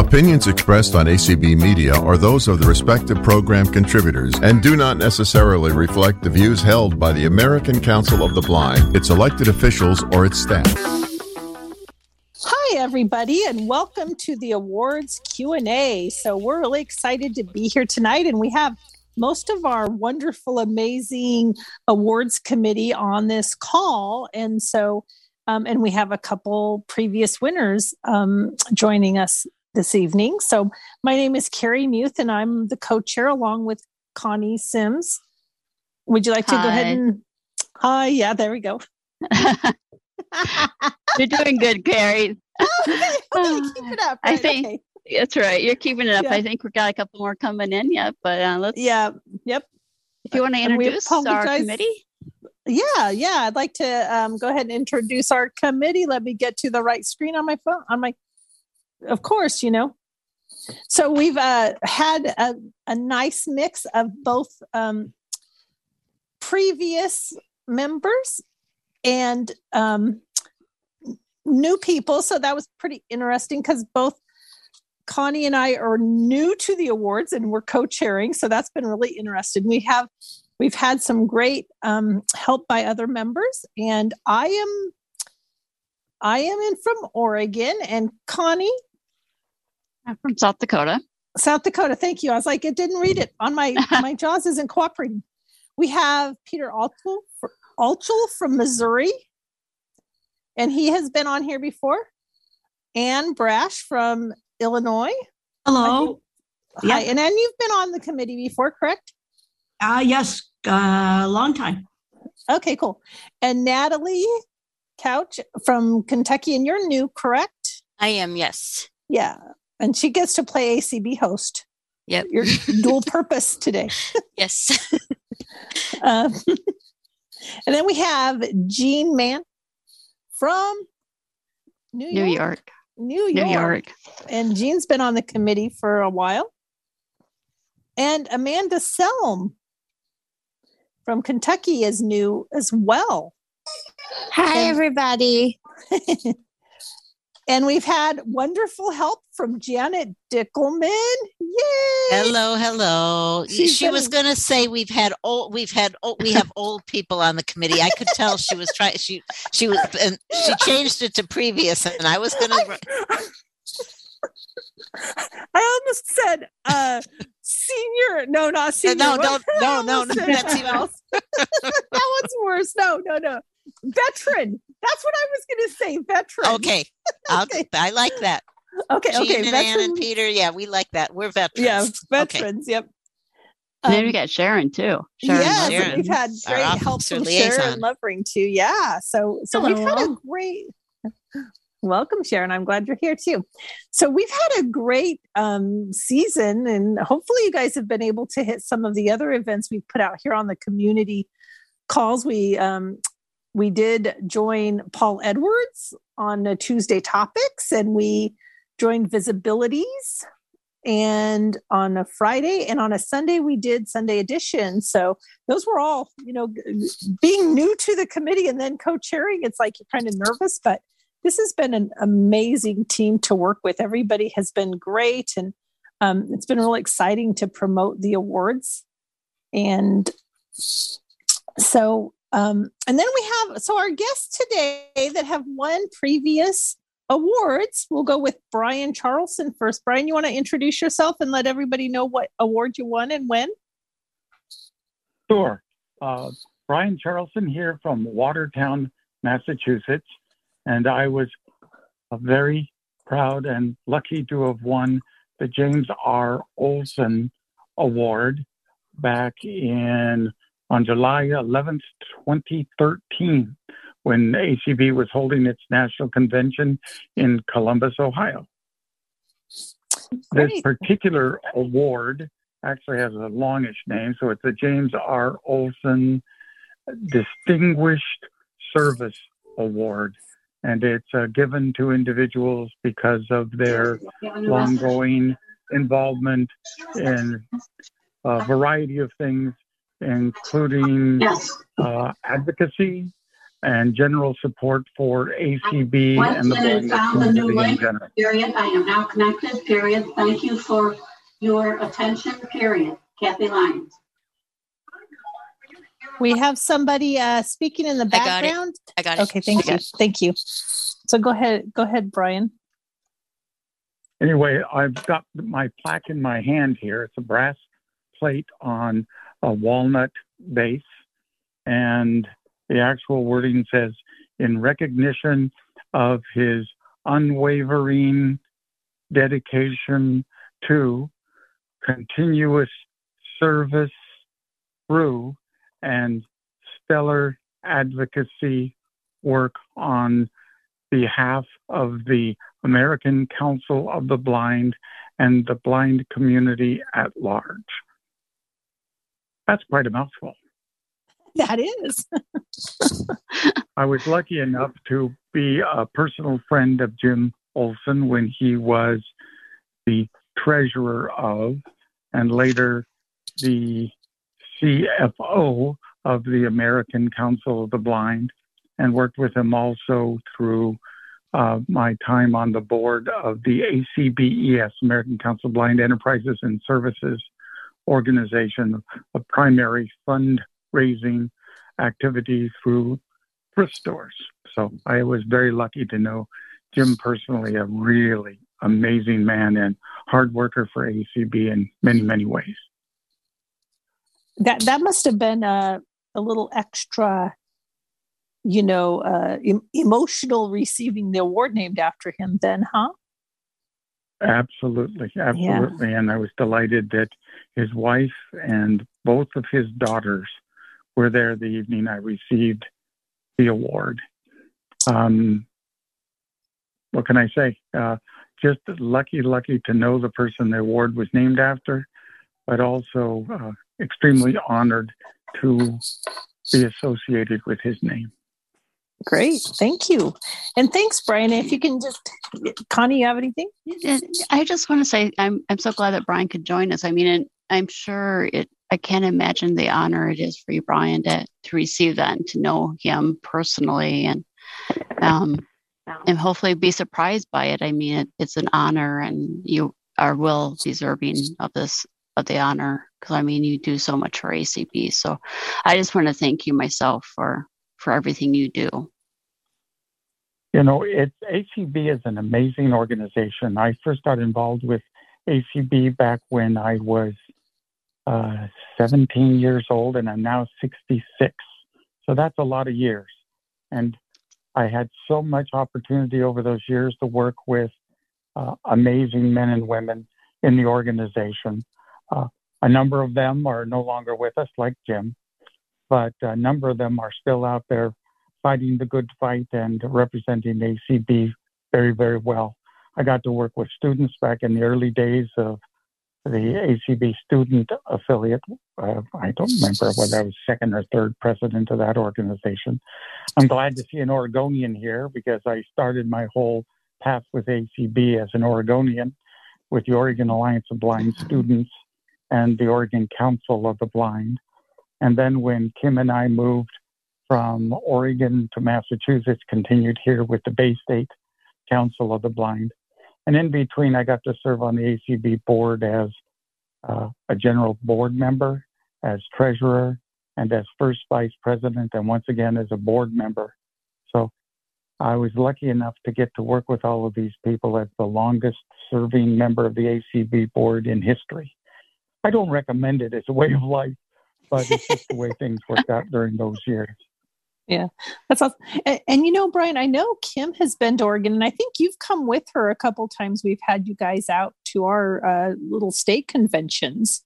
Opinions expressed on ACB Media are those of the respective program contributors and do not necessarily reflect the views held by the American Council of the Blind, its elected officials, or its staff. Hi everybody and welcome to the awards Q&A. So we're really excited to be here tonight and we have most of our wonderful amazing awards committee on this call and so um, and we have a couple previous winners um, joining us this evening. So, my name is Carrie Muth, and I'm the co chair along with Connie Sims. Would you like to Hi. go ahead and? Hi, yeah, there we go. You're doing good, Carrie. okay, okay, keep it up. I think- okay. That's right. You're keeping it up. Yeah. I think we've got a couple more coming in yet, but uh, let's. Yeah, yep. If you want to introduce our committee, Yeah, yeah. I'd like to um, go ahead and introduce our committee. Let me get to the right screen on my phone. On my, of course, you know. So we've uh, had a, a nice mix of both um, previous members and um, new people. So that was pretty interesting because both Connie and I are new to the awards and we're co-chairing. So that's been really interesting. We have we've had some great um, help by other members, and I am I am in from Oregon and Connie, I'm from South Dakota. South Dakota. Thank you. I was like, it didn't read it on my my jaws isn't cooperating. We have Peter Altschul, Altschul from Missouri, and he has been on here before. Anne Brash from Illinois. Hello. Hi, Yeah. and then you've been on the committee before, correct? Uh, yes, uh, long time. Okay, cool. And Natalie Couch from Kentucky, and you're new, correct? I am, yes. Yeah. And she gets to play ACB host. Yep. Your dual purpose today. Yes. Um, and then we have Jean Mann from New York. New York. New York. New York. And Jean's been on the committee for a while. And Amanda Selm from Kentucky is new as well. Hi, And- everybody. and we've had wonderful help from Janet Dickelman. Yay! hello, hello. She's she was going to say we've had old, we've had old, we have old people on the committee. I could tell she was trying. She she was and she changed it to previous, and I was going to. I almost said uh senior. No, not senior. No, no, no, no, said that's even- else. that one's worse. No, no, no. Veteran. That's what I was going to say. Veteran. Okay, Okay. I like that. Okay. Jean Okay. and Ann and Peter. Yeah, we like that. We're veterans. Yeah. Okay. Veterans. Yep. And then we Um, got Sharon too. Sharon yes, Lovering. Sharon. we've had Our great help from liaison. Sharon Lovering too. Yeah, so so we've had a great. Welcome, Sharon. I'm glad you're here too. So we've had a great um, season, and hopefully, you guys have been able to hit some of the other events we put out here on the community calls. We um, we did join Paul Edwards on Tuesday topics, and we joined Visibilities and on a Friday and on a Sunday we did Sunday edition. So those were all, you know, being new to the committee and then co-chairing, it's like you're kind of nervous, but this has been an amazing team to work with. Everybody has been great and um, it's been really exciting to promote the awards. And so um, and then we have so our guests today that have won previous awards. We'll go with Brian Charlson first. Brian, you want to introduce yourself and let everybody know what award you won and when? Sure. Uh, Brian Charlson here from Watertown, Massachusetts. And I was very proud and lucky to have won the James R. Olson Award back in on July 11th, 2013, when ACB was holding its national convention in Columbus, Ohio. This particular award actually has a longish name, so it's the James R. Olson Distinguished Service Award, and it's uh, given to individuals because of their ongoing involvement in a variety of things, including uh, advocacy, and general support for ACB Once and the it is blind found the new community in link, period. I am now connected, period. Thank you for your attention, period. Kathy Lyons. We have somebody uh, speaking in the I got it. background. I got it. Okay, thank you. Thank you. So go ahead. Go ahead, Brian. Anyway, I've got my plaque in my hand here. It's a brass plate on a walnut base, and the actual wording says, in recognition of his unwavering dedication to continuous service through and stellar advocacy work on behalf of the American Council of the Blind and the blind community at large. That's quite a mouthful. That is. I was lucky enough to be a personal friend of Jim Olson when he was the treasurer of and later the CFO of the American Council of the Blind, and worked with him also through uh, my time on the board of the ACBES, American Council of Blind Enterprises and Services organization, a primary fundraising activity through thrift stores. So I was very lucky to know Jim personally, a really amazing man and hard worker for ACB in many, many ways. That that must have been a, a little extra, you know, uh, em- emotional receiving the award named after him. Then, huh? Absolutely, absolutely. And I was delighted that his wife and both of his daughters were there the evening I received the award. Um, what can I say? Uh, just lucky, lucky to know the person the award was named after, but also uh, extremely honored to be associated with his name. Great, thank you, and thanks, Brian. If you can just, Connie, you have anything? I just want to say I'm I'm so glad that Brian could join us. I mean, and I'm sure it. I can't imagine the honor it is for you, Brian, to to receive that and to know him personally, and um, and hopefully be surprised by it. I mean, it, it's an honor, and you are well deserving of this of the honor because I mean, you do so much for ACB. So, I just want to thank you myself for for everything you do. You know, it's ACB is an amazing organization. I first got involved with ACB back when I was uh, 17 years old, and I'm now 66. So that's a lot of years. And I had so much opportunity over those years to work with uh, amazing men and women in the organization. Uh, a number of them are no longer with us, like Jim, but a number of them are still out there fighting the good fight and representing ACB very, very well. I got to work with students back in the early days of the ACB student affiliate. Uh, I don't remember whether I was second or third president of that organization. I'm glad to see an Oregonian here because I started my whole path with ACB as an Oregonian with the Oregon Alliance of Blind Students and the Oregon Council of the Blind. And then when Kim and I moved from Oregon to Massachusetts, continued here with the Bay State Council of the Blind. And in between, I got to serve on the ACB board as uh, a general board member, as treasurer, and as first vice president, and once again as a board member. So I was lucky enough to get to work with all of these people as the longest serving member of the ACB board in history. I don't recommend it as a way of life, but it's just the way things worked out during those years. Yeah, that's awesome. And, and, you know, Brian, I know Kim has been to Oregon, and I think you've come with her a couple times. We've had you guys out to our uh, little state conventions.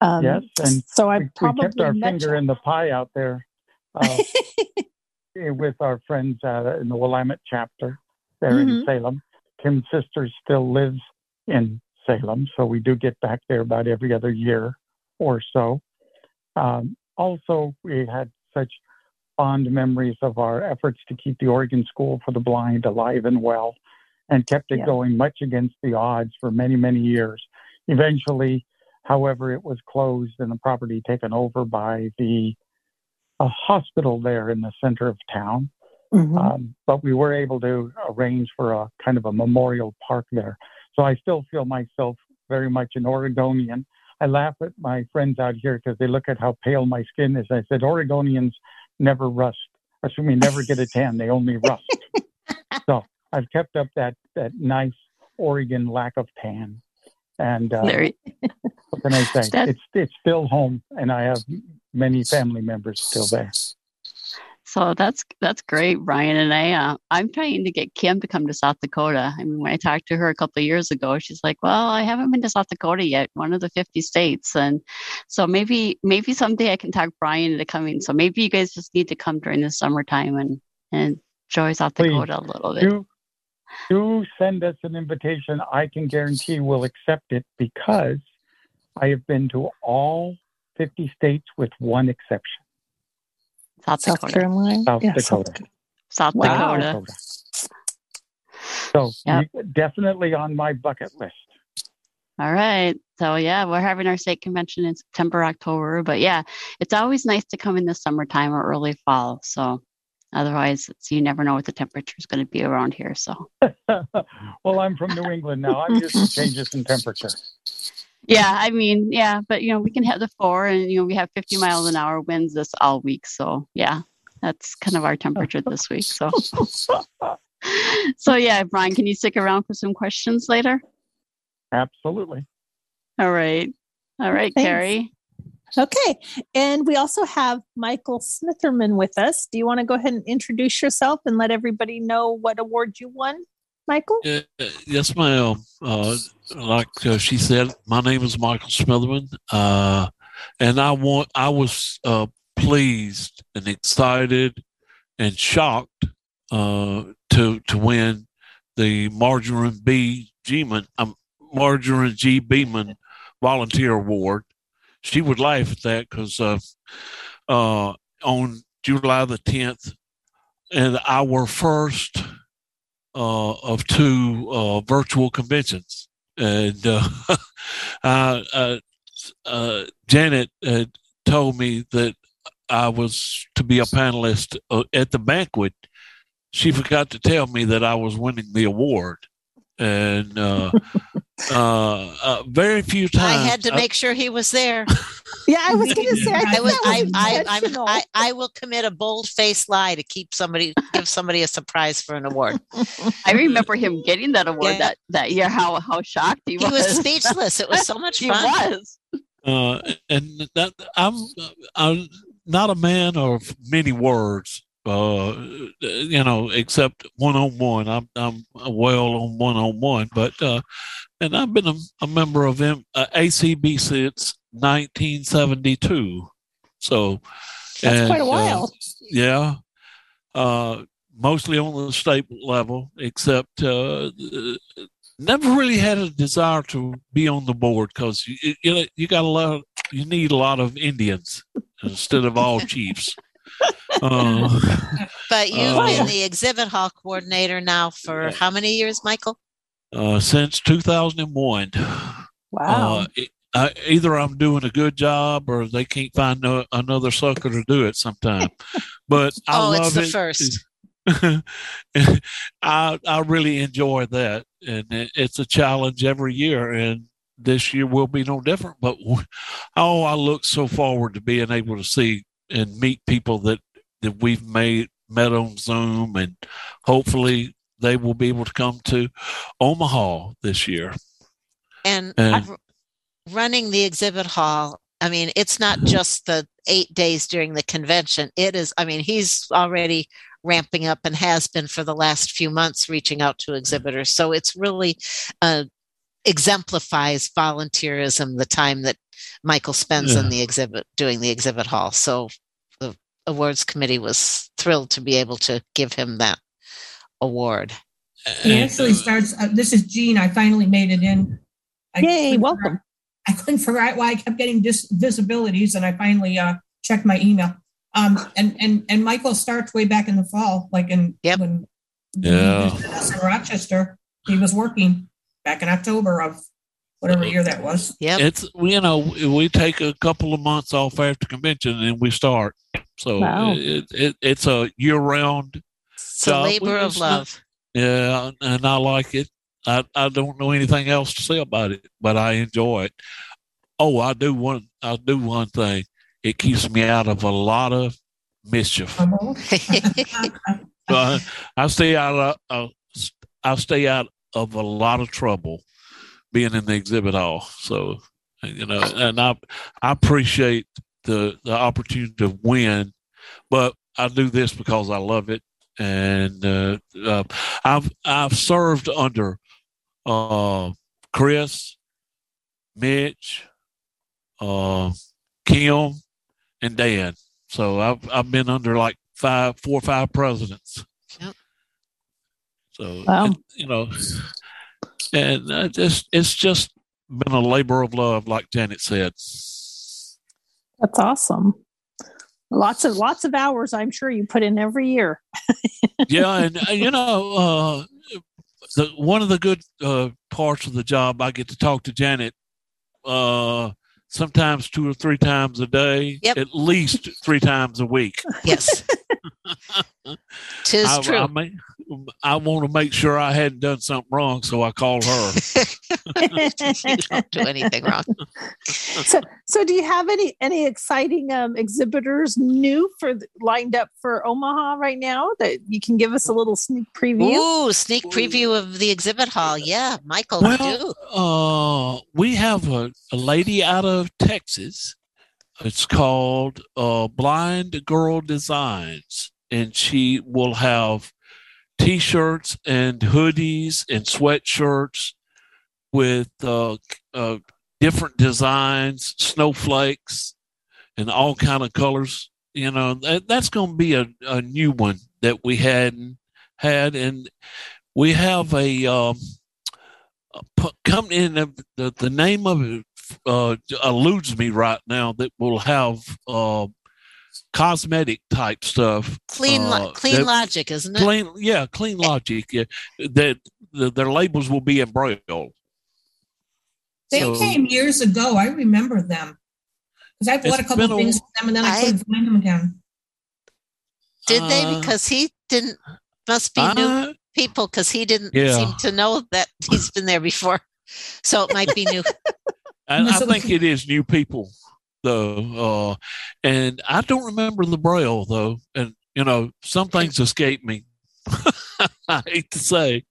Um, yes, and so I we, probably we kept our finger you. in the pie out there uh, with our friends uh, in the Willamette chapter there mm-hmm. in Salem. Kim's sister still lives in Salem, so we do get back there about every other year or so. Um, also, we had such fond memories of our efforts to keep the Oregon School for the Blind alive and well and kept it yeah. going much against the odds for many, many years. Eventually, however, it was closed and the property taken over by the a hospital there in the center of town. Mhm. Um, but we were able to arrange for a kind of a memorial park there. So I still feel myself very much an Oregonian. I laugh at my friends out here because they look at how pale my skin is. I said Oregonians never rust. Me, never get a tan. They only rust. so I've kept up that that nice Oregon lack of tan. And uh, what can I say? That- It's it's still home, and I have many family members still there. So that's that's great, Brian. And I uh, I'm trying to get Kim to come to South Dakota. I mean, when I talked to her a couple of years ago, she's like, "Well, I haven't been to South Dakota yet, one of the 50 states." And so maybe maybe someday I can talk Brian into coming. So maybe you guys just need to come during the summertime and and enjoy South Please, Dakota a little bit. Do do send us an invitation. I can guarantee we'll accept it because I have been to all 50 states with one exception. South South Dakota. Carolina. South Yeah, Dakota. South Wow. Dakota. So Yep. definitely on my bucket list. All right. So yeah, we're having our state convention in September, October. But yeah, it's always nice to come in the summertime or early fall. So otherwise, it's, you never know what the temperature is going to be around here. So well, I'm from New England now. I'm used to changes in temperature. Yeah, I mean, yeah, but you know, we can have the four, and you know, we have 50 miles an hour winds this all week. So yeah, that's kind of our temperature this week. So so yeah, Brian, can you stick around for some questions later? Absolutely. All right. All right, Thanks. Carrie. Okay. And we also have Michael Smitherman with us. Do you want to go ahead and introduce yourself and let everybody know what award you won, Michael? Yeah, yes, ma'am. Uh, like uh, she said, my name is Michael Smitherman, uh, and I want I was uh, pleased and excited and shocked uh, to to win the Margarine B. Geeman, um, Margarine G. Beaman Volunteer Award. She would laugh at that because uh, uh, on July the tenth, and our first uh, of two uh, virtual conventions, and uh, uh, uh, uh, Janet had told me that I was to be a panelist uh, at the banquet. She forgot to tell me that I was winning the award, and uh, uh, very few times. I had to make sure he was there. Yeah, I was going to say, I, I was, I, I, I'm. I, I will commit a bold faced lie to keep somebody, give somebody a surprise for an award. I remember him getting that award Yeah. that, that year. How how shocked he was! He was. was speechless. It was so much he fun. was. uh, and that I'm I'm not a man of many words. Uh, you know, except one on one. I'm I'm well on one on one, but uh, and I've been a, a member of M, uh, ACB since 1972. So That's and, quite a uh, while. yeah. Uh, mostly on the state level, except uh, never really had a desire to be on the board because you, you you got a lot. You need a lot of Indians instead of all chiefs. Uh, But you've Uh, been the exhibit hall coordinator now for how many years, Michael? uh, since 2001. wow. Uh, it- I, either I'm doing a good job or they can't find no, another sucker to do it sometime. But I Oh, love it's the it. first. I I really enjoy that, and it, it's a challenge every year, and this year will be no different. But oh, I look so forward to being able to see and meet people that that we've made met on Zoom, and hopefully they will be able to come to Omaha this year. And And- running the exhibit hall, I mean, it's not just the eight days during the convention. It is, I mean, he's already ramping up and has been for the last few months reaching out to exhibitors. So it's really uh, exemplifies volunteerism, the time that Michael spends in the exhibit, doing the exhibit hall. So the awards committee was thrilled to be able to give him that award. He actually uh, starts, uh, this is Jean. I finally made it in. I Yay, couldn't welcome. figure- I couldn't figure out why I kept getting dis- visibilities and I finally uh, checked my email. Um, and, and, and Michael starts way back in the fall, like in, Yep. when when he Yeah. in Rochester, he was working back in October of whatever year that was. Yeah, It's you know we take a couple of months off after convention and we start. So Wow. it, it it's a year round. It's a labor of love. Yeah, and I like it. I I don't know anything else to say about it, but I enjoy it. Oh, I do one. I do one thing. It keeps me out of a lot of mischief. Uh, I stay out. Of, uh, I stay out of a lot of trouble being in the exhibit hall. So you know, and I I appreciate the the opportunity to win, but I do this because I love it, and uh, uh, I've I've served under uh, Chris, Mitch, uh, Kim, and Dan. So I've I've been under like five, four or five presidents. Yep. So Wow. it- you know, and uh, just it's just been a labor of love, like Janet said. That's awesome. Lots of lots of hours, I'm sure you put in every year. yeah, and uh, you know, uh, the one of the good uh, parts of the job, I get to talk to Janet. Uh, sometimes two or three times a day, Yep. at least three times a week. yes. Tis I, true. I, may- I want to make sure I hadn't done something wrong, so I called her. you don't do anything wrong. so, so do you have any any exciting um, exhibitors new for lined up for Omaha right now that you can give us a little sneak preview? Ooh, sneak preview of the exhibit hall. Yeah, Michael, we do. Well, uh, we have a, a lady out of Texas. It's called uh, Blind Girl Designs, and she will have T-shirts and hoodies and sweatshirts with uh, uh, different designs, snowflakes, and all kind of colors. You know, that, that's going to be a, a new one that we hadn't had, and we have a. Um, come in the, the, the name of it uh, eludes me right now that will have uh, cosmetic type stuff Clean, lo- uh, clean that- logic, isn't it? clean yeah clean logic yeah, that the, their labels will be in braille They So- came years ago. I remember them. Because I bought a couple been a- things from them and then I, I- couldn't find them again. Did they? Uh, Because he didn't. Must be new people because he didn't Yeah. seem to know that he's been there before. So it might be new. And I Unless it was- think it is new people, though. Uh, and I don't remember the braille though, and you know some things escape me. I hate to say,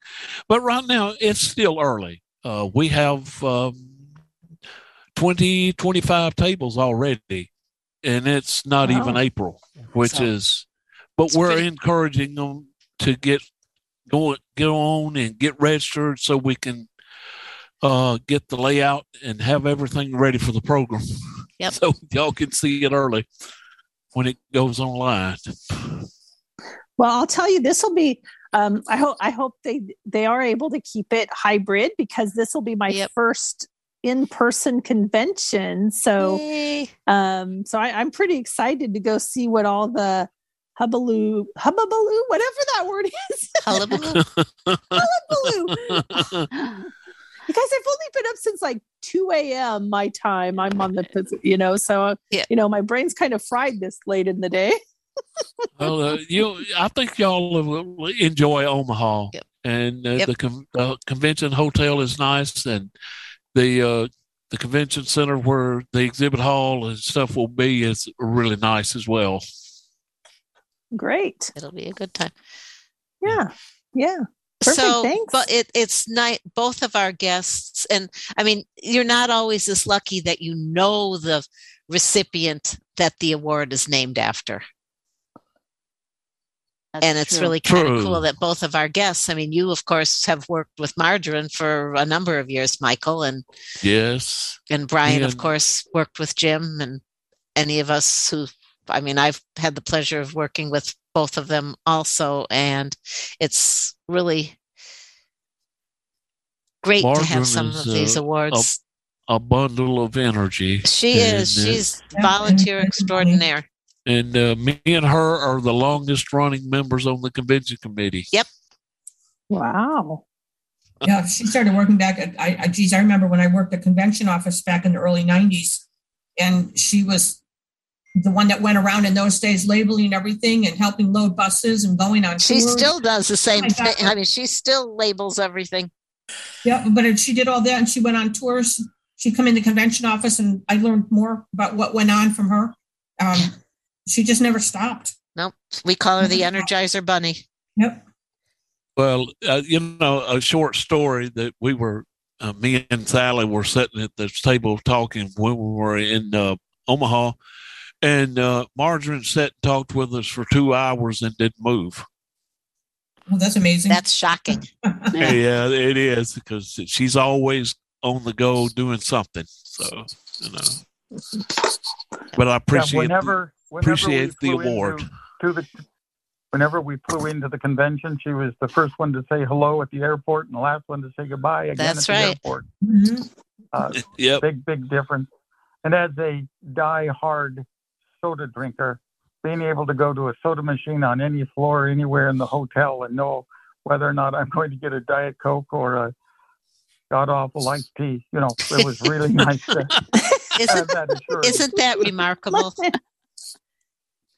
but right now it's still early. Uh, we have um, 20, 25 tables already, and it's not Wow. even April, which So- is. But we're pretty- encouraging them to get go get on and get registered so we can uh, get the layout and have everything ready for the program. Yep. So y'all can see it early when it goes online. Well, I'll tell you, this will be. Um, I hope I hope they they are able to keep it hybrid because this will be my Yep. first in person convention. So Yay. um, so I, I'm pretty excited to go see what all the hubbaloo hubbabaloo whatever that word is Hullabaloo. hubbaloo. Because I've only been up since like 2 a.m. my time. I'm on the, you know, so, Yeah. you know, my brain's kind of fried this late in the day. well, uh, you, I think y'all will enjoy Omaha, Yep. and uh, Yep. the con- uh, convention hotel is nice, and the uh, the convention center where the exhibit hall and stuff will be is really nice as well. Great. It'll be a good time. Yeah. Yeah. Perfect, so, thanks. but it, it's nice. Both of our guests, and I mean, you're not always as lucky that you know the recipient that the award is named after. That's and it's true. really kind of cool that both of our guests i mean you of course have worked with margarine for a number of years michael and Yes, and brian of course worked with jim and any of us who i mean i've had the pleasure of working with both of them also and it's really great to have some is, of these uh, awards a bundle of energy. she is and, uh, she's Yeah, volunteer and- extraordinaire And uh, me and her are the longest running members on the convention committee. Yep. wow. yeah, she started working back at, I, I, geez, I remember when I worked at convention office back in the early 90s, and she was the one that went around in those days labeling everything and helping load buses and going on She tours. still does the same Oh thing. God. I mean, she still labels everything. Yeah, but she did all that and she went on tours. She'd come in the convention office and I learned more about what went on from her. Um, she just never stopped. Nope. We call her the Energizer Bunny. Yep. Well, uh, you know, a short story that we were, uh, me and Sally were sitting at this table talking when we were in uh, Omaha, and uh, Margarine sat and talked with us for two hours and didn't move. Well, that's amazing. That's shocking. yeah, it is because she's always on the go doing something. So, you know. But I appreciate yeah, whenever, whenever appreciate the award. Into, to the, whenever we flew into the convention, she was the first one to say hello at the airport and the last one to say goodbye again That's at the right. airport. Mhm. Uh, Yep. big, big difference. And as a die-hard soda drinker, being able to go to a soda machine on any floor anywhere in the hotel and know whether or not I'm going to get a Diet Coke or a god awful iced tea, you know, it was really nice to Isn't, that assurance. isn't that remarkable?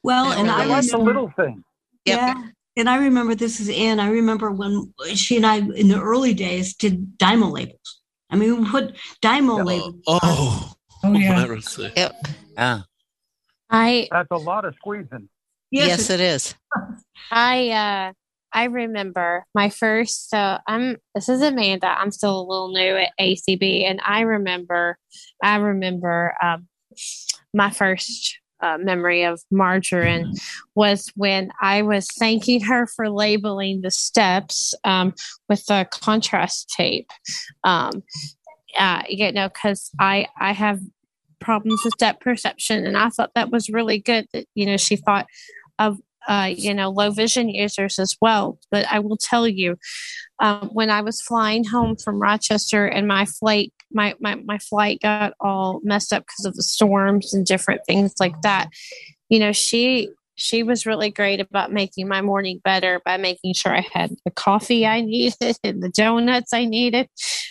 Well, and I I like the remember, little thing. Yep. yeah, and I remember this is Ann. I remember when she and I in the early days did Dymo labels. I mean, we put Dymo labels. Oh, Oh, yeah. Yep. Yeah. I That's a lot of squeezing. Yes, it is. I uh I remember my first so I'm this is Amanda. I'm still a little new at ACB and I remember I remember um my first uh, memory of margarine was when I was thanking her for labeling the steps um, with the contrast tape. Um, uh, you know, because I I have problems with depth perception, and I thought that was really good that you know she thought of uh, you know low vision users as well. But I will tell you, um, when I was flying home from Rochester and my flight my my, my flight got all messed up because of the storms and different things like that. You know, she she was really great about making my morning better by making sure I had the coffee I needed and the donuts I needed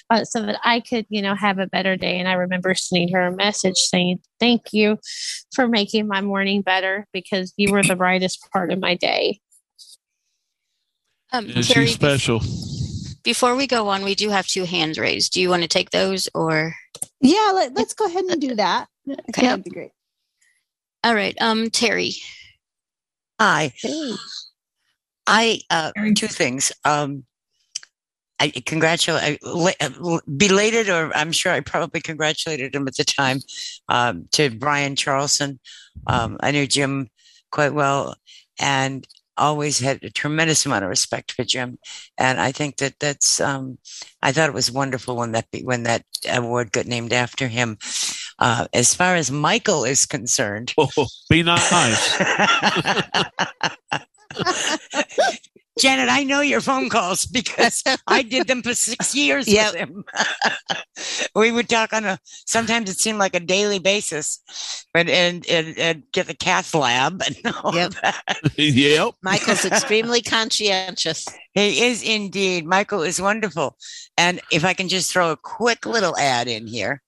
uh, so that I could, you know, have a better day. And I remember sending her a message saying, Thank you for making my morning better because you were the brightest part of my day. Um, Yeah, Terry, she's special. before we go on, we do have two hands raised. Do you want to take those or? Yeah, let, let's go ahead and do that. I think Okay. that'd be great. All right. Um, Terry. Hi. Hey. I uh two things. Um I congratulate uh, belated or I'm sure I probably congratulated him at the time um to Brian Charlson. Um I knew Jim quite well and always had a tremendous amount of respect for Jim and I think that that's um I thought it was wonderful when that when that award got named after him. Uh as far as Michael is concerned, Oh, be nice. Janet, I know your phone calls because I did them for six years Yep. with him. we would talk on a sometimes it seemed like a daily basis, but and and, and get the cath lab and all Yep. that. yep. Michael's extremely conscientious. He is indeed. Michael is wonderful. And if I can just throw a quick little ad in here,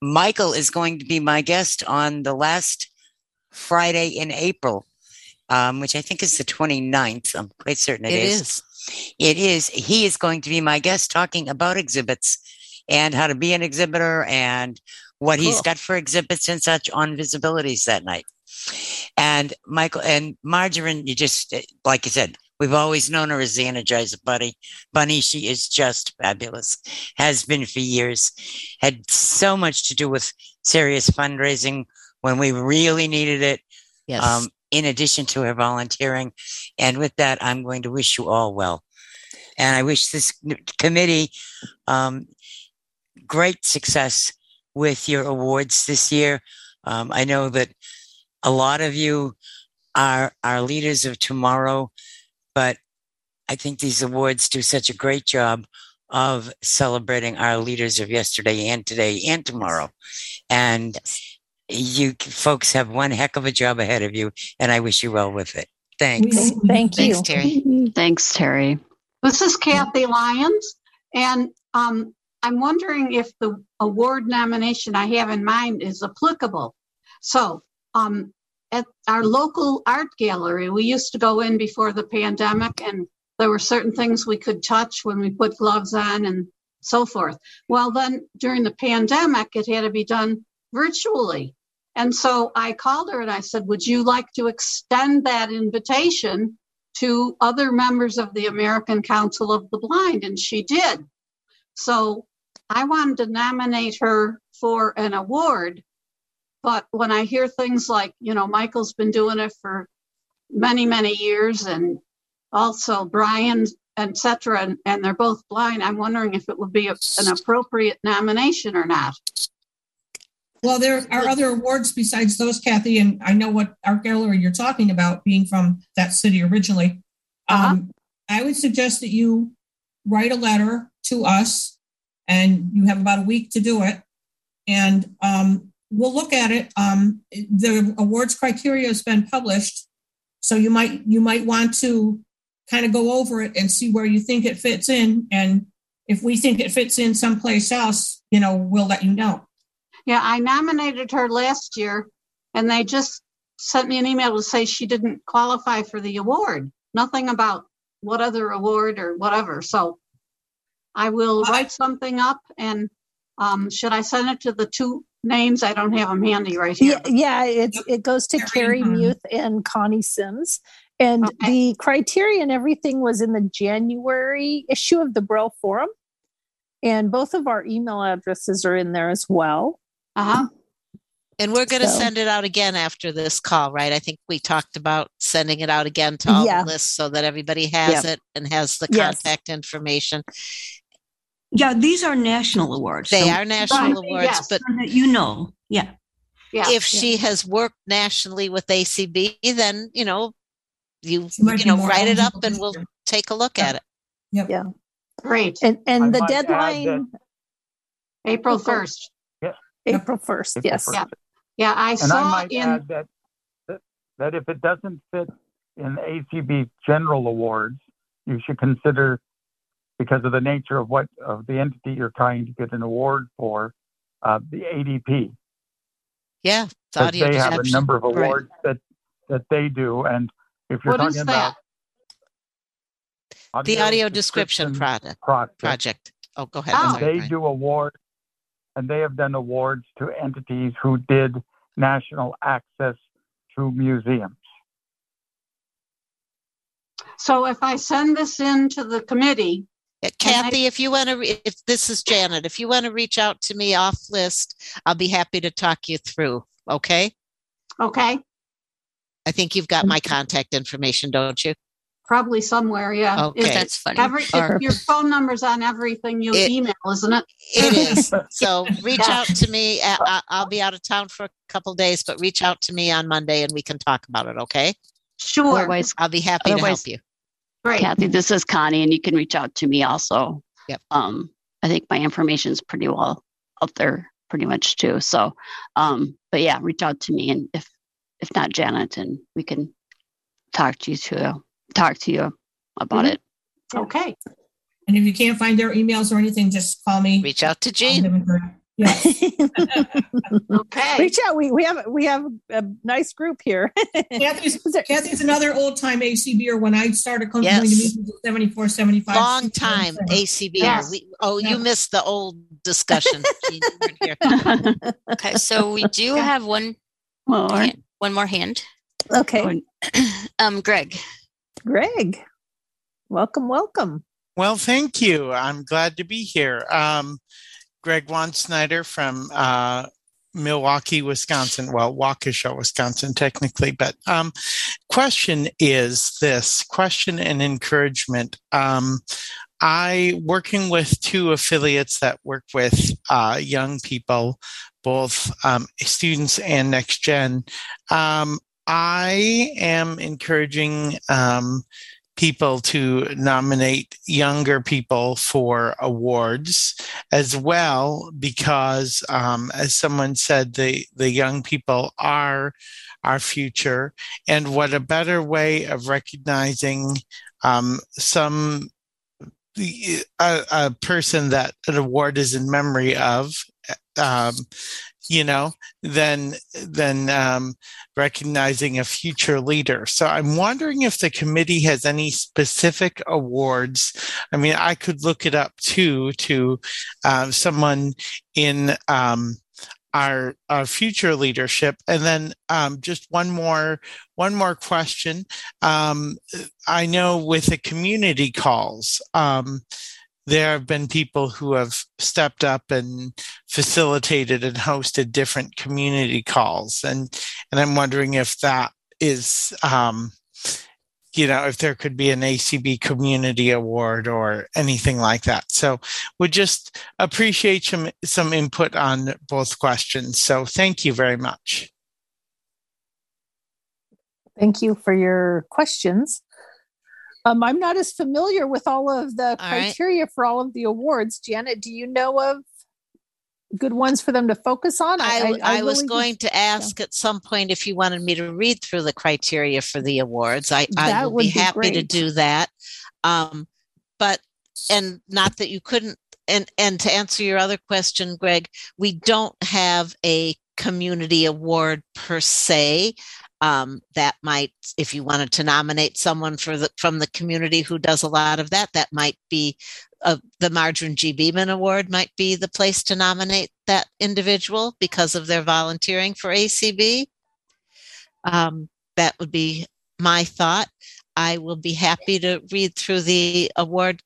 Michael is going to be my guest on the last Friday in April, um, which I think is the 29th. I'm quite certain It is. It is. He is going to be my guest talking about exhibits and how to be an exhibitor and what he's got for exhibits and such on visibilities that night. And Michael and Margarine, you just, like you said, we've always known her as the Energizer Bunny. Bunny, she is just fabulous, has been for years, had so much to do with serious fundraising when we really needed it Yes. um, in addition to her volunteering. And with that, I'm going to wish you all well. And I wish this committee um, great success with your awards this year. Um, I know that a lot of you are are leaders of tomorrow, but I think these awards do such a great job of celebrating our leaders of yesterday and today and tomorrow. And you folks have one heck of a job ahead of you, and I wish you well with it. Thanks. Thank you. Thanks, Terry. Thanks, Terry. This is Kathy Lyons, And um, I'm wondering if the award nomination I have in mind is applicable. So, um, at our local art gallery, we used to go in before the pandemic, and there were certain things we could touch when we put gloves on and so forth. Well, then during the pandemic, it had to be done virtually. And so I called her and I said, Would you like to extend that invitation to other members of the American Council of the Blind? And she did. So I wanted to nominate her for an award. But when I hear things like, you know, Michael's been doing it for many, many years, and also Brian, etc., and, and they're both blind, I'm wondering if it would be a, an appropriate nomination or not. Well, there are other awards besides those, Kathy, and I know what art gallery you're talking about, being from that city originally. Um, I would suggest that you write a letter to us, and you have about a week to do it, and um, we'll look at it. Um, the awards criteria has been published, so you might you might want to kind of go over it and see where you think it fits in, and if we think it fits in someplace else, you know, we'll let you know. Yeah, I nominated her last year, and they just sent me an email to say she didn't qualify for the award. Nothing about what other award or whatever. So I will write something up, and um, should I send it to the two names? I don't have them handy right here. Yeah, yeah it's, it goes to Carrie Muth and Connie Sims. And the criteria and everything was in the January issue of the Braille Forum. And both of our email addresses are in there as well. Uh huh. And we're going to So- send it out again after this call, right? I think we talked about sending it out again to all Yeah. the lists so that everybody has Yeah. it and has the Yes. contact information. Yeah, these are national awards. They so- are national awards, yes. but so you know. Yeah. Yeah. if she has worked nationally with ACB, then you know you She might you be know write it up and we'll take a look at it. Yep. Yeah. Great. And I and the deadline April 1st. April 1st. April Yes. 1st. Yeah. Yeah, I And I saw might in. add that, that that if it doesn't fit in ACB general awards, you should consider because of the nature of what of the entity you're trying to get an award for, uh, the ADP. Yeah, it's Because audio they have a description. number of Right. awards that that they do, and if you're What talking is about that? The audio description product project, project. Oh, go ahead. Oh. Sorry, they Brian. do awards, and they have done awards to entities who did national access to museums. So if I send this in to the committee, uh, Yeah, And I- Kathy, if you want to, re- if this is Janet, if you want to reach out to me off list, I'll be happy to talk you through. Okay. okay, I think you've got my contact information, don't you? Probably somewhere, yeah. Okay. Is- That's funny. Every, Or- if your phone number's on everything you It- email, isn't it? It is. So reach Yeah. out to me. I- I- I'll be out of town for a couple days, but reach out to me on Monday and we can talk about it. Okay. Sure. Otherwise, I'll be happy to help you. Great. Kathy, this is Connie, and you can reach out to me also. Yep. Um, I think my information is pretty well out there, pretty much too. So, um, but yeah, reach out to me, and if if not Janet, and we can talk to you to talk to you about Mhm. it. Okay. And if you can't find their emails or anything, just call me. Reach out to I'll Jean. give it to her. Yeah. Okay. Reach out. We we have we have a nice group here. Kathy's, Kathy's another old time ACBer. When I started coming Yes. going to meetings 74, 75. Long time ACB. Yes. We, oh, you missed the old discussion. Jean, you weren't here. Okay, so we do have one Well, hand, one more hand. okay, Um, Greg. Greg, welcome, welcome. Well, thank you. I'm glad to be here. Um, Greg Juan Snyder from uh, Milwaukee, Wisconsin. Well, Waukesha, Wisconsin, technically. But um, question is this question and encouragement. Um, I working with two affiliates that work with uh, young people, both um, students and next gen. Um, I am encouraging um, people to nominate younger people for awards as well because um, as someone said the the young people are our future. And what a better way of recognizing um, some a, a person that an award is in memory of um, you know, than than um, recognizing a future leader. So I'm wondering if the committee has any specific awards. I mean, I could look it up too to uh, someone in um, our, our future leadership. And then um, just one more one more question. Um, I know with the community calls. Um, there have been people who have stepped up and facilitated and hosted different community calls. And and i'm wondering if that is um, you know if there could be an acb community award or anything like that. So would just appreciate some some input on both questions. So thank you very much. Thank you for your questions um, I'm not as familiar with all of the all criteria right. for all of the awards. Janet, do you know of good ones for them to focus on? I, I, I, I was going to ask yeah. at some point if you wanted me to read through the criteria for the awards. I, I will be happy to do that. Um, but, and not that you couldn't, and, and to answer your other question, Greg, we don't have a community award per se um, that might if you wanted to nominate someone for the from the community who does a lot of that that might be uh, the margarine g. Beaman award might be the place to nominate that individual because of their volunteering for acb um, that would be my thought. I will be happy to read through the award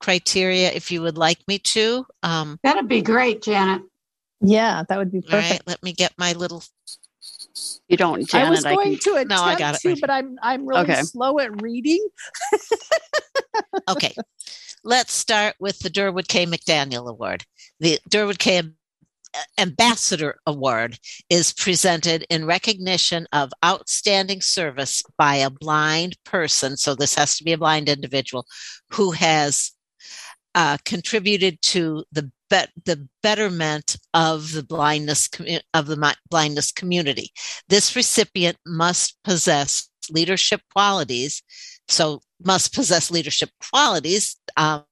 criteria if you would like me to um, that'd be great janet. Yeah that would be perfect all right let me get my little you don't, Janet. I was going I can... to attempt no, I got it. to, but I'm I'm really okay. slow at reading. okay, let's start with the Durwood K. McDaniel Award. The Durwood K. Ambassador Award is presented in recognition of outstanding service by a blind person. So this has to be a blind individual who has uh, contributed to the bet the betterment of the blindness of the blindness community. This recipient must possess leadership qualities, so must possess leadership qualities um,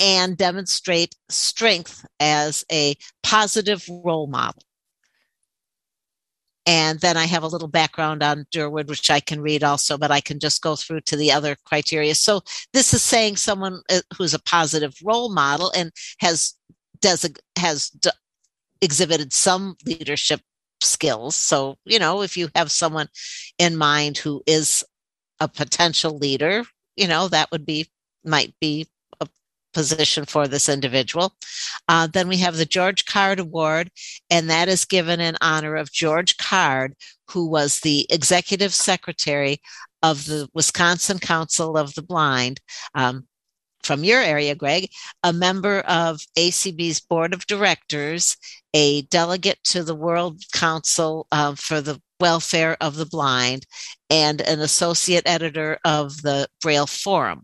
and demonstrate strength as a positive role model. And then I have a little background on Durwood, which I can read also, but I can just go through to the other criteria. So this is saying someone uh, who's a positive role model and has does has d- exhibited some leadership skills. So you know, if you have someone in mind who is a potential leader, you know that would be might be a position for this individual. Uh, then we have the George Card Award, and that is given in honor of George Card, who was the executive secretary of the Wisconsin Council of the Blind. Um, from your area, Greg, a member of ACB's board of directors, a delegate to the World Council uh, for the Welfare of the Blind, and an associate editor of the Braille Forum.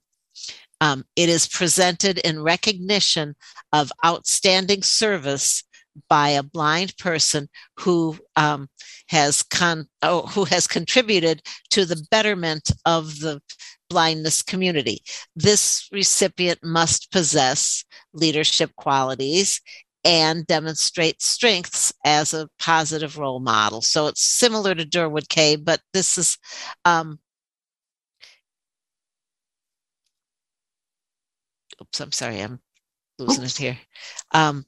Um, it is presented in recognition of outstanding service by a blind person who um, has con- oh, who has contributed to the betterment of the blindness community. This recipient must possess leadership qualities and demonstrate strengths as a positive role model. So it's similar to Durwood K, but this is um, oops, I'm sorry, I'm losing oops. it here. Um,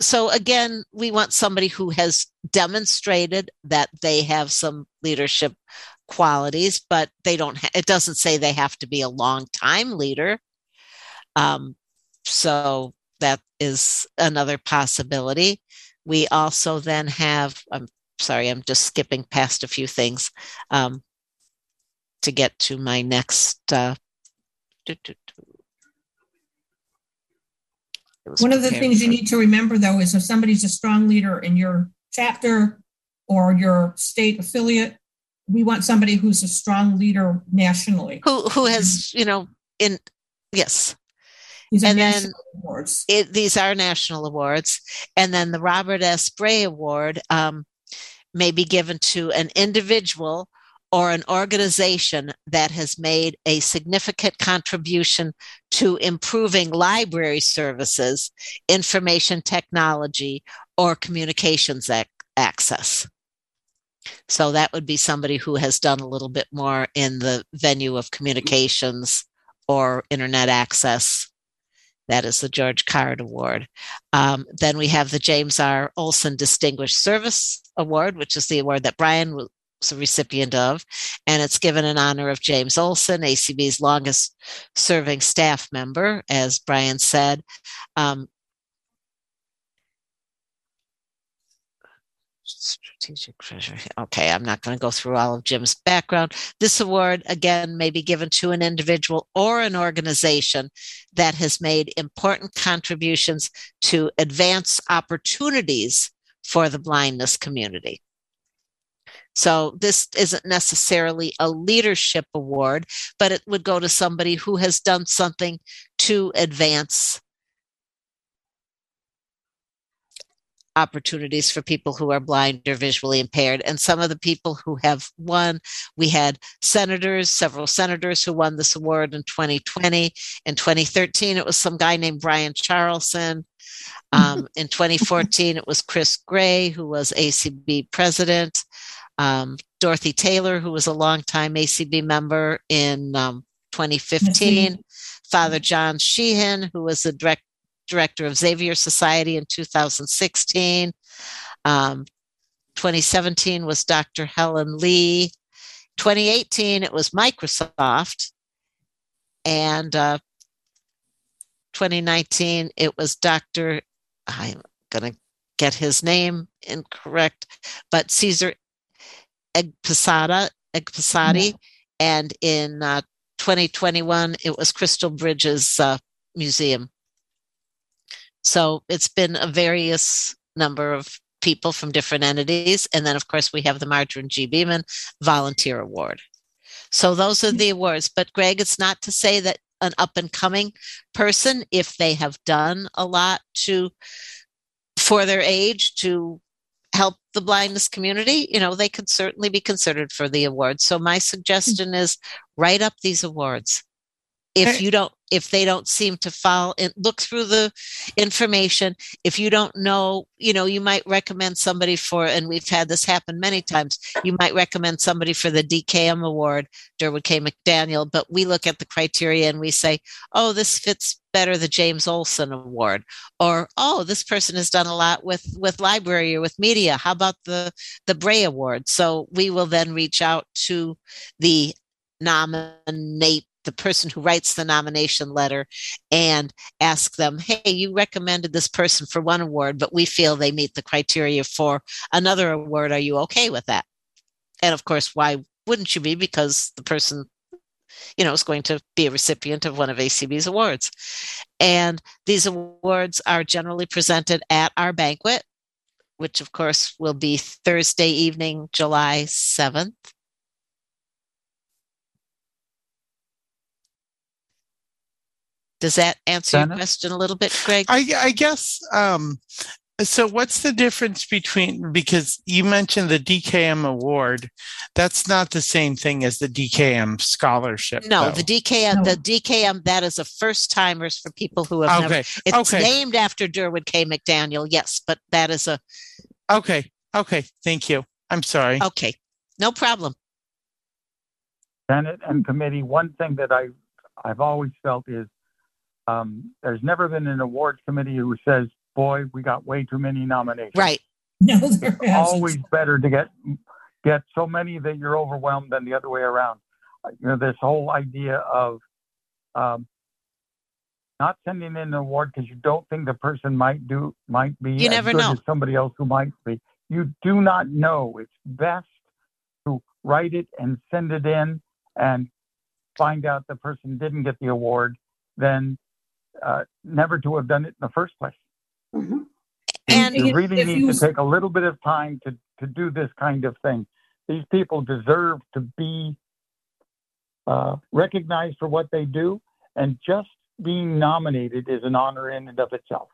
so again, we want somebody who has demonstrated that they have some leadership qualities, but they don't. Ha- it doesn't say they have to be a long time leader. Um, so that is another possibility. We also then have. I'm sorry, I'm just skipping past a few things um, to get to my next. Uh, one of the things you need to remember, though, is if somebody's a strong leader in your chapter or your state affiliate, we want somebody who's a strong leader nationally. Who who has you know in yes. These and then it, these are national awards, and then the Robert S. Bray Award um, may be given to an individual or an organization that has made a significant contribution to improving library services, information technology, or communications ac- access. So that would be somebody who has done a little bit more in the venue of communications or internet access. That is the George Card Award. Um, then we have the James R. Olson Distinguished Service Award, which is the award that Brian a recipient of, and it's given in honor of James Olson, ACB's longest serving staff member, as Brian said. Um, strategic treasure. Okay, I'm not going to go through all of Jim's background. This award, again, may be given to an individual or an organization that has made important contributions to advance opportunities for the blindness community. So this isn't necessarily a leadership award, but it would go to somebody who has done something to advance opportunities for people who are blind or visually impaired. And some of the people who have won, we had senators, several senators who won this award in 2020. In 2013, it was some guy named Brian Charlson. Um, in 2014, it was Chris Gray, who was ACB president. Um, Dorothy Taylor, who was a longtime ACB member in um, 2015. Father John Sheehan, who was the direct director of Xavier Society in 2016. Um, 2017 was Dr. Helen Lee. 2018, it was Microsoft. And uh, 2019, it was Dr. I'm going to get his name incorrect, but Caesar Egposada, Egposadi. Yeah. And in uh, 2021, it was Crystal Bridges uh, Museum. So it's been a various number of people from different entities. And then, of course, we have the Margarine G. Beaman Volunteer Award. So those are the awards. But, Greg, it's not to say that an up and coming person, if they have done a lot to for their age to the blindness community, you know, they could certainly be considered for the award. So my hmm. suggestion is write up these awards. If eh. you don't if they don't seem to fall and look through the information. If you don't know you know you might recommend somebody for and we've had this happen many times you might recommend somebody for the dkm award durwood k. Mcdaniel but we look at the criteria and we say oh this fits better the james olson award or oh this person has done a lot with with library or with media. How about the the bray award? So we will then reach out to the nominate the person who writes the nomination letter and ask them, hey, you recommended this person for one award, but we feel they meet the criteria for another award. Are you okay with that? And of course, why wouldn't you be? Because the person, you know, is going to be a recipient of one of ACB's awards. And these awards are generally presented at our banquet, which of course will be Thursday evening, July 7th Does that answer your question a little bit, Greg? I, I guess. Um, so, what's the difference between because you mentioned the DKM award? That's not the same thing as the DKM scholarship. No, though. the DKM, no. the DKM, that is a first timers for people who have okay. never. It's okay. named after Durwood K. McDaniel, yes, but that is a. Okay. Okay. Thank you. I'm sorry. Okay. No problem. Senate and committee. One thing that I I've always felt is um, there's never been an awards committee who says, "Boy, we got way too many nominations." Right. No, there it's always better to get get so many that you're overwhelmed than the other way around. You know, this whole idea of um, not sending in an award because you don't think the person might do might be you as never good know. as somebody else who might be. You do not know. It's best to write it and send it in and find out the person didn't get the award than uh, never to have done it in the first place. Mm-hmm. And you really need you... to take a little bit of time to, to do this kind of thing. These people deserve to be uh, recognized for what they do, and just being nominated is an honor in and of itself.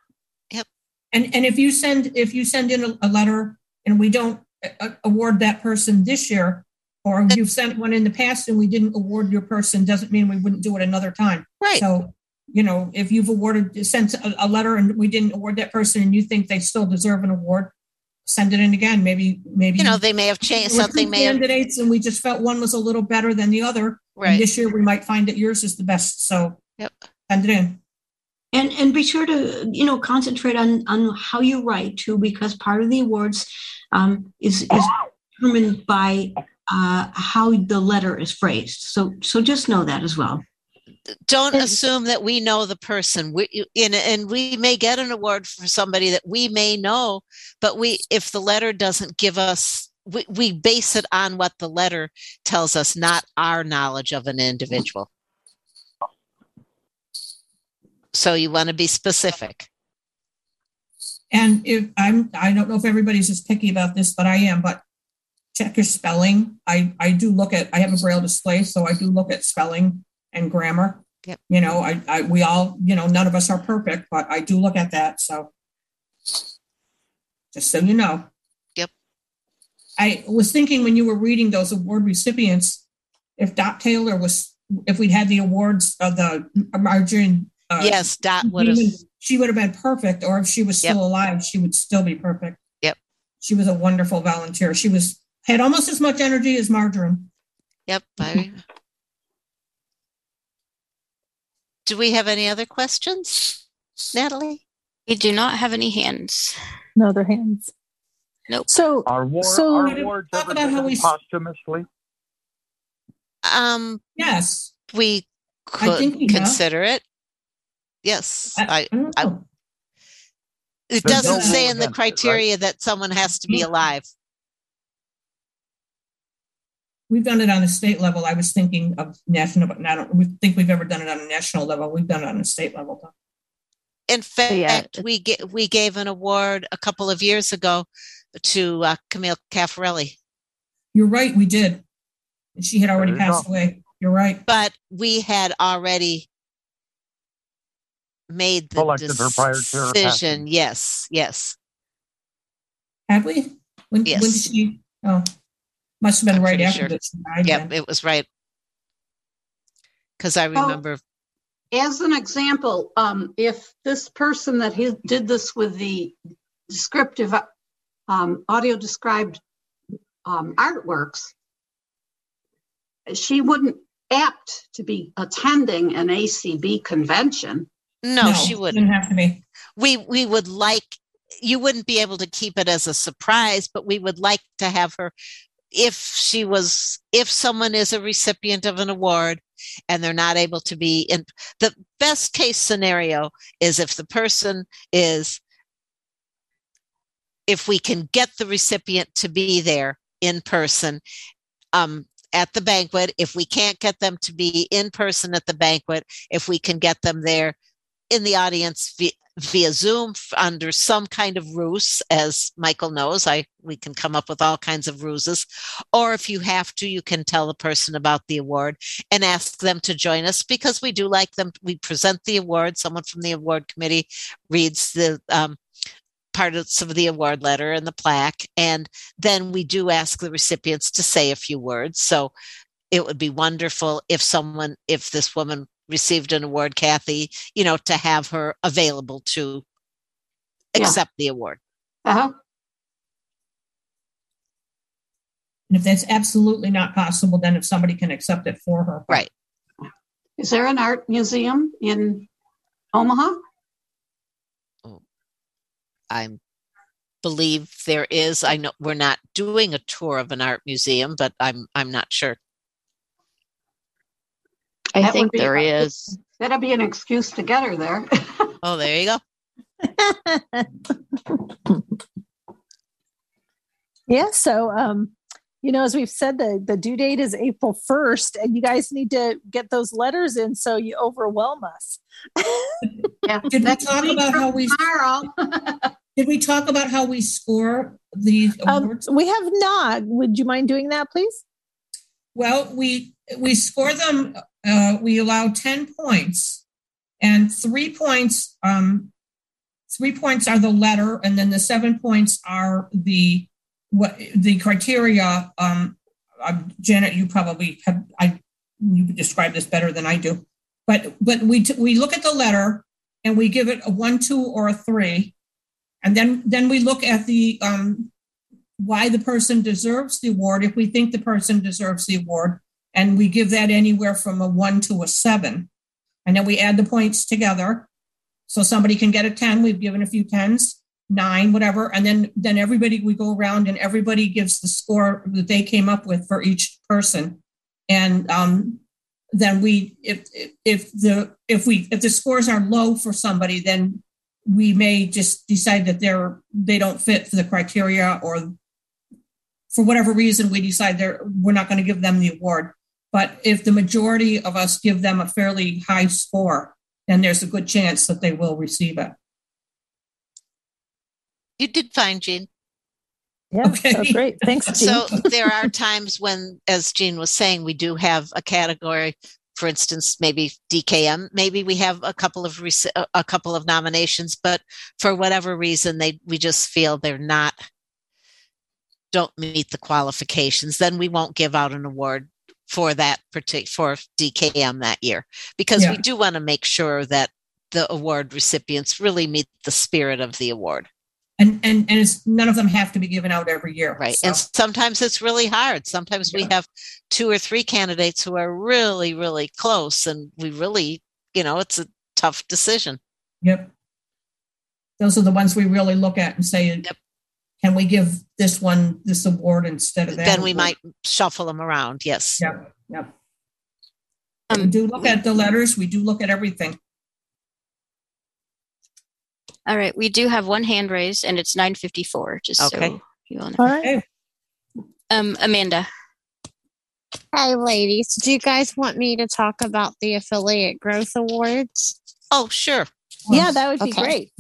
Yep. And and if you send if you send in a, a letter and we don't uh, award that person this year, Or you've sent one in the past and we didn't award your person, doesn't mean we wouldn't do it another time. Right. So, you know, if you've awarded, sent a, a letter and we didn't award that person and you think they still deserve an award, send it in again. Maybe, maybe. You know, they may have changed something. two May have, candidates and we just felt one was a little better than the other. And right. this year we might find that yours is the best. So Yep. send it in. And and be sure to you know concentrate on on how you write too, because part of the awards um, is is determined by uh, how the letter is phrased. So so just know that as well. Don't assume that we know the person. We in and we may get an award for somebody that we may know, but we if the letter doesn't give us. We, we base it on what the letter tells us, not our knowledge of an individual. So you want to be specific. And if I'm, I don't know if everybody's as picky about this, but I am, but check your spelling. I, I do look at, I have a braille display, so I do look at spelling and grammar. Yep. You know, I, I, we all, you know, none of us are perfect, but I do look at that, so. Just so you know. Yep. I was thinking when you were reading those award recipients, if Dot Taylor was, if we'd had the awards of the Marjorie. uh, Yes, Dot would have. She would have been perfect, or if she was still Yep. alive, she would still be perfect. Yep. She was a wonderful volunteer. She was had almost as much energy as Marjoram. Yep. I, do we have any other questions, Natalie? We do not have any hands. No other hands. Nope. So Our war, So- our awards Talk about how we posthumously. Um, Yes. we could we have. consider it. Yes, I, I, I I- it There's doesn't no say in the against it, right? criteria that someone has to be alive. We've done it on a state level. I was thinking of national, but I don't we think we've ever done it on a national level. We've done it on a state level. though. In fact, yeah, we get, we gave an award a couple of years ago to uh, Camille Caffarelli, You're right, we did. She had already passed go. away. You're right. but we had already made the Selected prior to her decision. Yes, yes. Have we? When, when did she? Oh, must have been I'm right after sure. that she died. Yep, it was right. Because I remember, As an example, um, if this person that he did this with the descriptive, um, audio described, um, artworks, she wouldn't apt to be attending an ACB convention. no, she wouldn't. Didn't have to be. we we would like you wouldn't be able to keep it as a surprise but we would like to have her if she was if someone is a recipient of an award and they're not able to be in the best case scenario is if the person is if we can get the recipient to be there in person um, at the banquet if we can't get them to be in person at the banquet if we can get them there in the audience via, Zoom under some kind of ruse, as Michael knows. I we can come up with all kinds of ruses, or if you have to, you can tell the person about the award and ask them to join us because we do like them. We present the award. Someone from the award committee reads the um, parts of the award letter and the plaque, and then we do ask the recipients to say a few words. So it would be wonderful if someone, if this woman received an award, Kathy, you know, to have her available to Yeah. accept the award. Uh-huh. And if that's absolutely not possible, then if somebody can accept it for her. Right. Is there an art museum in Omaha? I believe there is. I know we're not doing a tour of an art museum, but I'm I'm not sure. I That think be there a- is. That'd be an excuse to get her there. Oh, there you go. yeah so um you know as we've said the the due date is april 1st and you guys need to get those letters in so you overwhelm us yeah, Did we talk about how we tomorrow. did we talk about how we score these um, awards? we have not would you mind doing that please Well, we we score them. Uh, we allow ten points, and three points. Um, three points are the letter, and then the seven points are the what the criteria um, um, Janet, you probably have, I, you describe this better than I do. But, but we, t- we look at the letter and we give it a one, two, or a three. And then, then we look at the, um, why the person deserves the award, if we think the person deserves the award, and we give that anywhere from a one to a seven. And then we add the points together. So somebody can get a 10, we've given a few tens, nine, whatever. And then, then everybody, we go around and everybody gives the score that they came up with for each person. And um, then we, if, if the, if we, if the scores are low for somebody, then we may just decide that they're, they don't fit for the criteria or for whatever reason we decide they're, we're not going to give them the award. But if the majority of us give them a fairly high score, then there's a good chance that they will receive it. You did fine, Jean. Yeah, okay. so great. Thanks, Jean. So there are times when, as Jean was saying, we do have a category. For instance, maybe DKM. Maybe we have a couple of a couple of nominations, but for whatever reason, they we just feel they're not don't meet the qualifications. Then we won't give out an award for that particular for DKM that year because yeah. we do want to make sure that the award recipients really meet the spirit of the award. And and and it's none of them have to be given out every year. Right. So. And sometimes it's really hard. Sometimes yeah. we have two or three candidates who are really, really close and we really, you know, it's a tough decision. Yep. Those are the ones we really look at and say, yep can we give this one this award instead of that? Then we award? might shuffle them around. Yes. Yep. Yep. Um, we do look at the letters. We do look at everything. All right. We do have one hand raised, and it's 954. Just okay. so you all know. All right. Um, Amanda. Hi, ladies. Do you guys want me to talk about the Affiliate Growth Awards? Oh, sure. Yeah, that would be okay. great.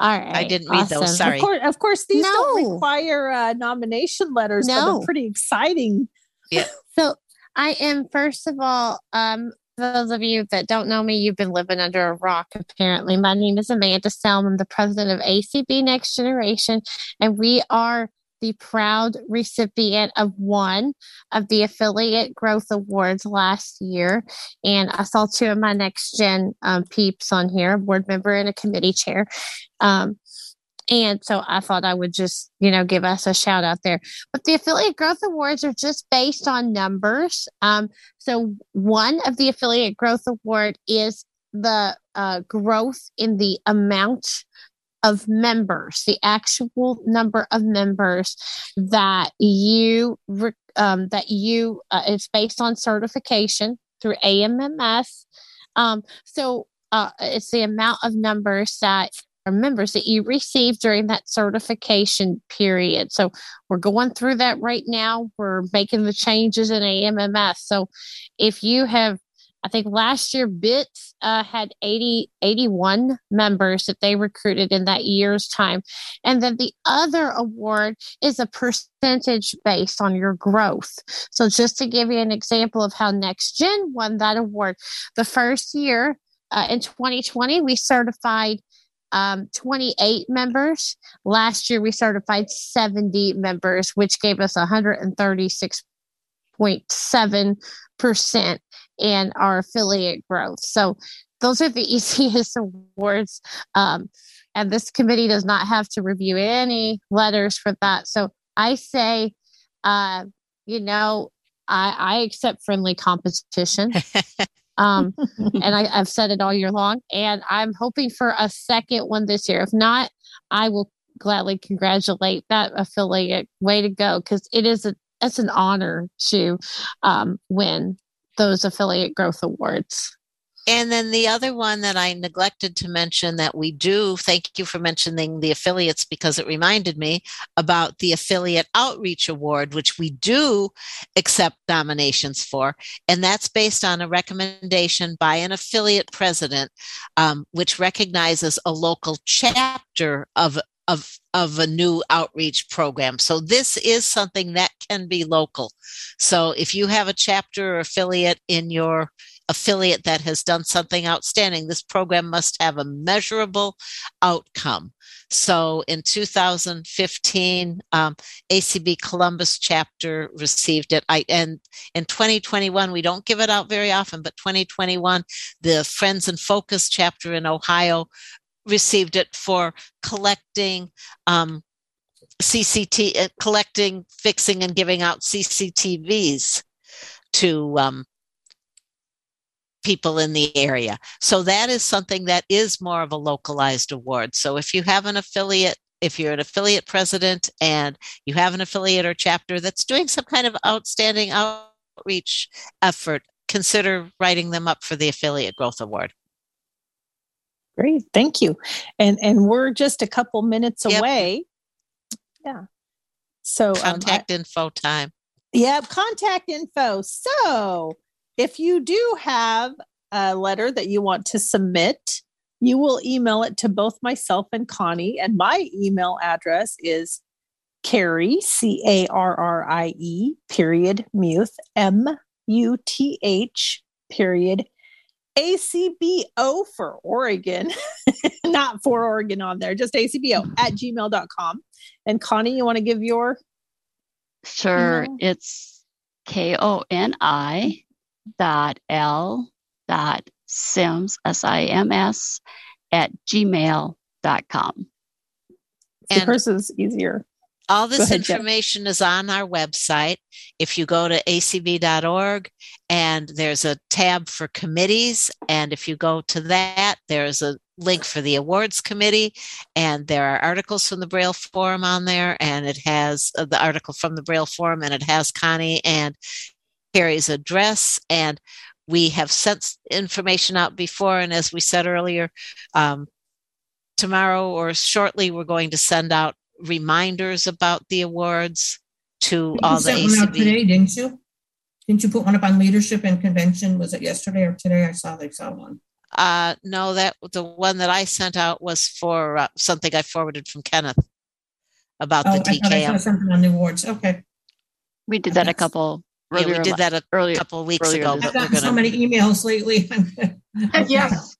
All right. I didn't read awesome. those. Sorry. Of course, of course these no. don't require uh, nomination letters, no. but they're pretty exciting. Yeah. so I am, first of all, um, those of you that don't know me, you've been living under a rock, apparently. My name is Amanda Selman, the president of ACB Next Generation, and we are the proud recipient of one of the Affiliate Growth Awards last year. And I saw two of my next gen um, peeps on here, board member and a committee chair. Um, and so I thought I would just, you know, give us a shout out there. But the Affiliate Growth Awards are just based on numbers. Um, so one of the Affiliate Growth Award is the uh, growth in the amount of members, the actual number of members that you um, that you uh, it's based on certification through AMMS. Um, so uh, it's the amount of numbers that are members that you receive during that certification period. So we're going through that right now. We're making the changes in AMMS. So if you have I think last year BITS uh, had 80, 81 members that they recruited in that year's time. And then the other award is a percentage based on your growth. So just to give you an example of how Next Gen won that award, the first year uh, in 2020, we certified um, 28 members. Last year, we certified 70 members, which gave us 136.7% and our affiliate growth. So those are the easiest awards. Um, and this committee does not have to review any letters for that. So I say, uh, you know, I, I accept friendly competition. um, and I, I've said it all year long. And I'm hoping for a second one this year. If not, I will gladly congratulate that affiliate. Way to go! Because it is a it's an honor to um, win those affiliate growth awards. And then the other one that I neglected to mention that we do, thank you for mentioning the affiliates because it reminded me about the Affiliate Outreach Award, which we do accept nominations for. And that's based on a recommendation by an affiliate president, um, which recognizes a local chapter of of of a new outreach program. So this is something that can be local. So if you have a chapter or affiliate in your affiliate that has done something outstanding, this program must have a measurable outcome. So in 2015, um, ACB Columbus chapter received it. I and in 2021, we don't give it out very often, but 2021, the Friends in Focus chapter in Ohio received it for collecting um, CCT, uh, collecting, fixing, and giving out CCTVs to um, people in the area. So that is something that is more of a localized award. So if you have an affiliate, if you're an affiliate president and you have an affiliate or chapter that's doing some kind of outstanding outreach effort, consider writing them up for the affiliate growth award. Great, thank you. And and we're just a couple minutes yep. away. Yeah. So contact um, I, info time. Yeah, contact info. So if you do have a letter that you want to submit, you will email it to both myself and Connie. And my email address is Carrie, C A R R I E, period, Muth, M U T H, period, ACBO for Oregon, not for Oregon on there, just ACBO mm-hmm. at gmail.com. And Connie, you want to give your? Sure. It's K O N I dot L dot Sims, S I M S, at gmail.com. And hers is easier. All this ahead, information Jeff. is on our website. If you go to acb.org and there's a tab for committees, and if you go to that, there's a link for the awards committee, and there are articles from the Braille Forum on there, and it has uh, the article from the Braille Forum, and it has Connie and Carrie's address, and we have sent information out before. And as we said earlier, um, tomorrow or shortly, we're going to send out reminders about the awards to you all the ACB. Out today, didn't you? Didn't you put one up on leadership and convention? Was it yesterday or today? I saw they saw one. Uh, no, that the one that I sent out was for uh, something I forwarded from Kenneth about oh, the DKM. I, I something on the awards. Okay. We did that a couple yeah, we did that a earlier, couple weeks ago. I've gotten gonna... so many emails lately. yes,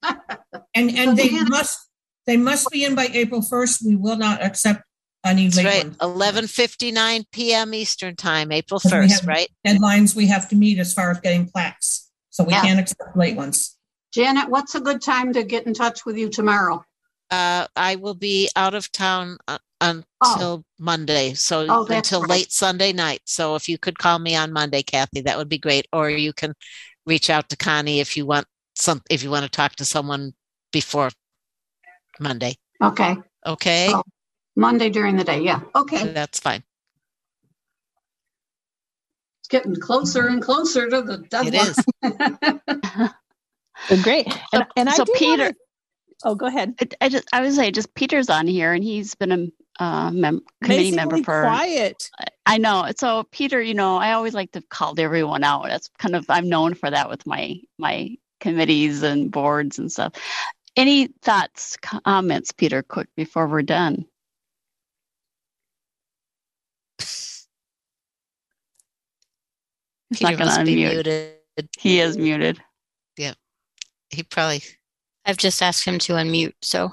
and and they must they must be in by April first. We will not accept any That's right. Eleven fifty nine p.m. Eastern time, April first. Right. Deadlines we have to meet as far as getting plaques, so we yeah. can't accept late ones. Janet, what's a good time to get in touch with you tomorrow? Uh, I will be out of town uh, until oh. Monday. So oh, until right. late Sunday night. So if you could call me on Monday, Kathy, that would be great. Or you can reach out to Connie if you want some if you want to talk to someone before Monday. Okay. Okay. Oh, Monday during the day. Yeah. Okay. That's fine. It's getting closer and closer to the deadline. It is. great. And, so, and I so Peter. Wanna, oh, go ahead. I, I, just I would say just Peter's on here, and he's been a uh, mem- committee member for quiet. I know. So Peter, you know, I always like to call everyone out. That's kind of I'm known for that with my my committees and boards and stuff. Any thoughts, comments, Peter, quick before we're done? He's Peter not going to unmute. Muted. He is muted. Yeah, he probably. I've just asked him to unmute, so.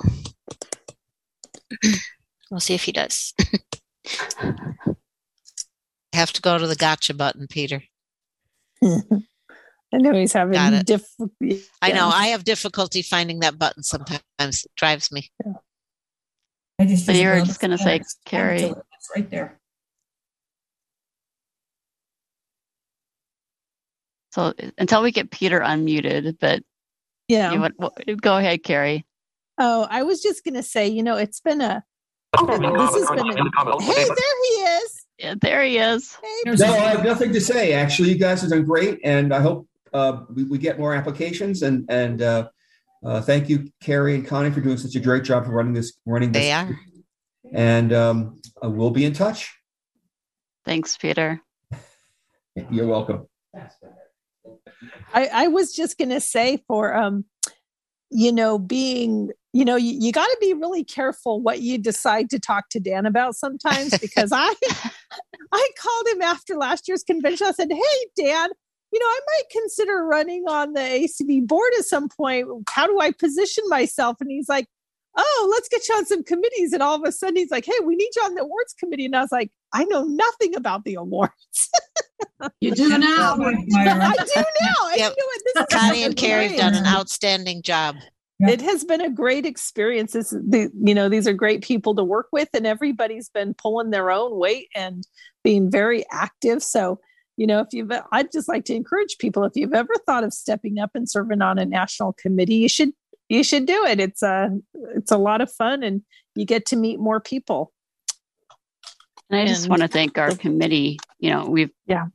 We'll see if he does. have to go to the gotcha button, Peter. I know he's having difficulty. I know I have difficulty finding that button sometimes. It drives me. Yeah. I just, but you're just going to say, Carrie. It's right there. So until we get Peter unmuted, but yeah, want, go ahead, Carrie. Oh, I was just going to say, you know, it's been a this has been a, hey, there he is. Yeah, there he is. Hey, no, I have nothing to say. Actually, you guys have done great, and I hope uh, we, we, get more applications. And and uh, uh, thank you, Carrie and Connie, for doing such a great job for running this. Running this. They are. And um, uh, we'll be in touch. Thanks, Peter. You're welcome. I, I was just going to say for um, you know, being you know, you, you got to be really careful what you decide to talk to Dan about sometimes because I I called him after last year's convention. I said, "Hey, Dan, you know, I might consider running on the ACB board at some point. How do I position myself?" And he's like, oh, let's get you on some committees. And all of a sudden he's like, hey, we need you on the awards committee. And I was like, I know nothing about the awards. You do now. I do now. And Yep. you know what? Connie and Carrie have done an outstanding job. It has been a great experience. This, the, you know, these are great people to work with, and everybody's been pulling their own weight and being very active. So, you know, if you've, I'd just like to encourage people if you've ever thought of stepping up and serving on a national committee, you should you should do it. It's a it's a lot of fun, and you get to meet more people. And I just want to thank our committee. You know, we've Yeah.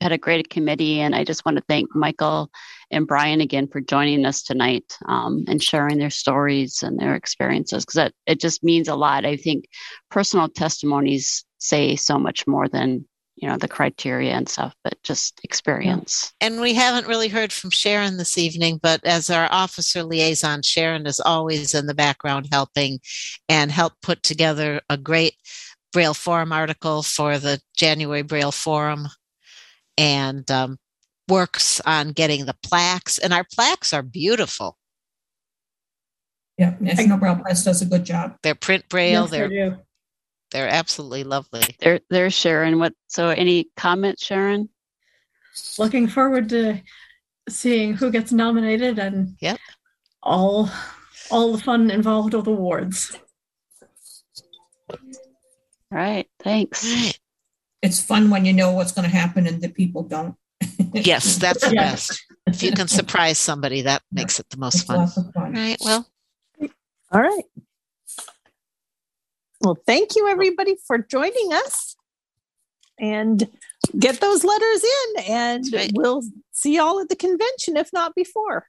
had a great committee, and I just want to thank Michael and Brian again for joining us tonight um, and sharing their stories and their experiences because that it just means a lot. I think personal testimonies say so much more than you know the criteria and stuff, but just experience. And we haven't really heard from Sharon this evening, but as our officer liaison, Sharon is always in the background helping and help put together a great Braille Forum article for the January Braille Forum and um, works on getting the plaques. And our plaques are beautiful. Yeah, National Braille Press does a good job. They're print Braille. Yes, they they're do. they're absolutely lovely. They're they're Sharon. What? So, any comments, Sharon? Looking forward to seeing who gets nominated and Yep. all all the fun involved with awards. All right. Thanks. It's fun when you know what's going to happen and the people don't. Yes, that's the Yeah. best. If you can surprise somebody, that makes it the most fun. lots fun. Right. Well, All right. Well, thank you everybody for joining us. And get those letters in, and right. we'll see y'all at the convention, if not before.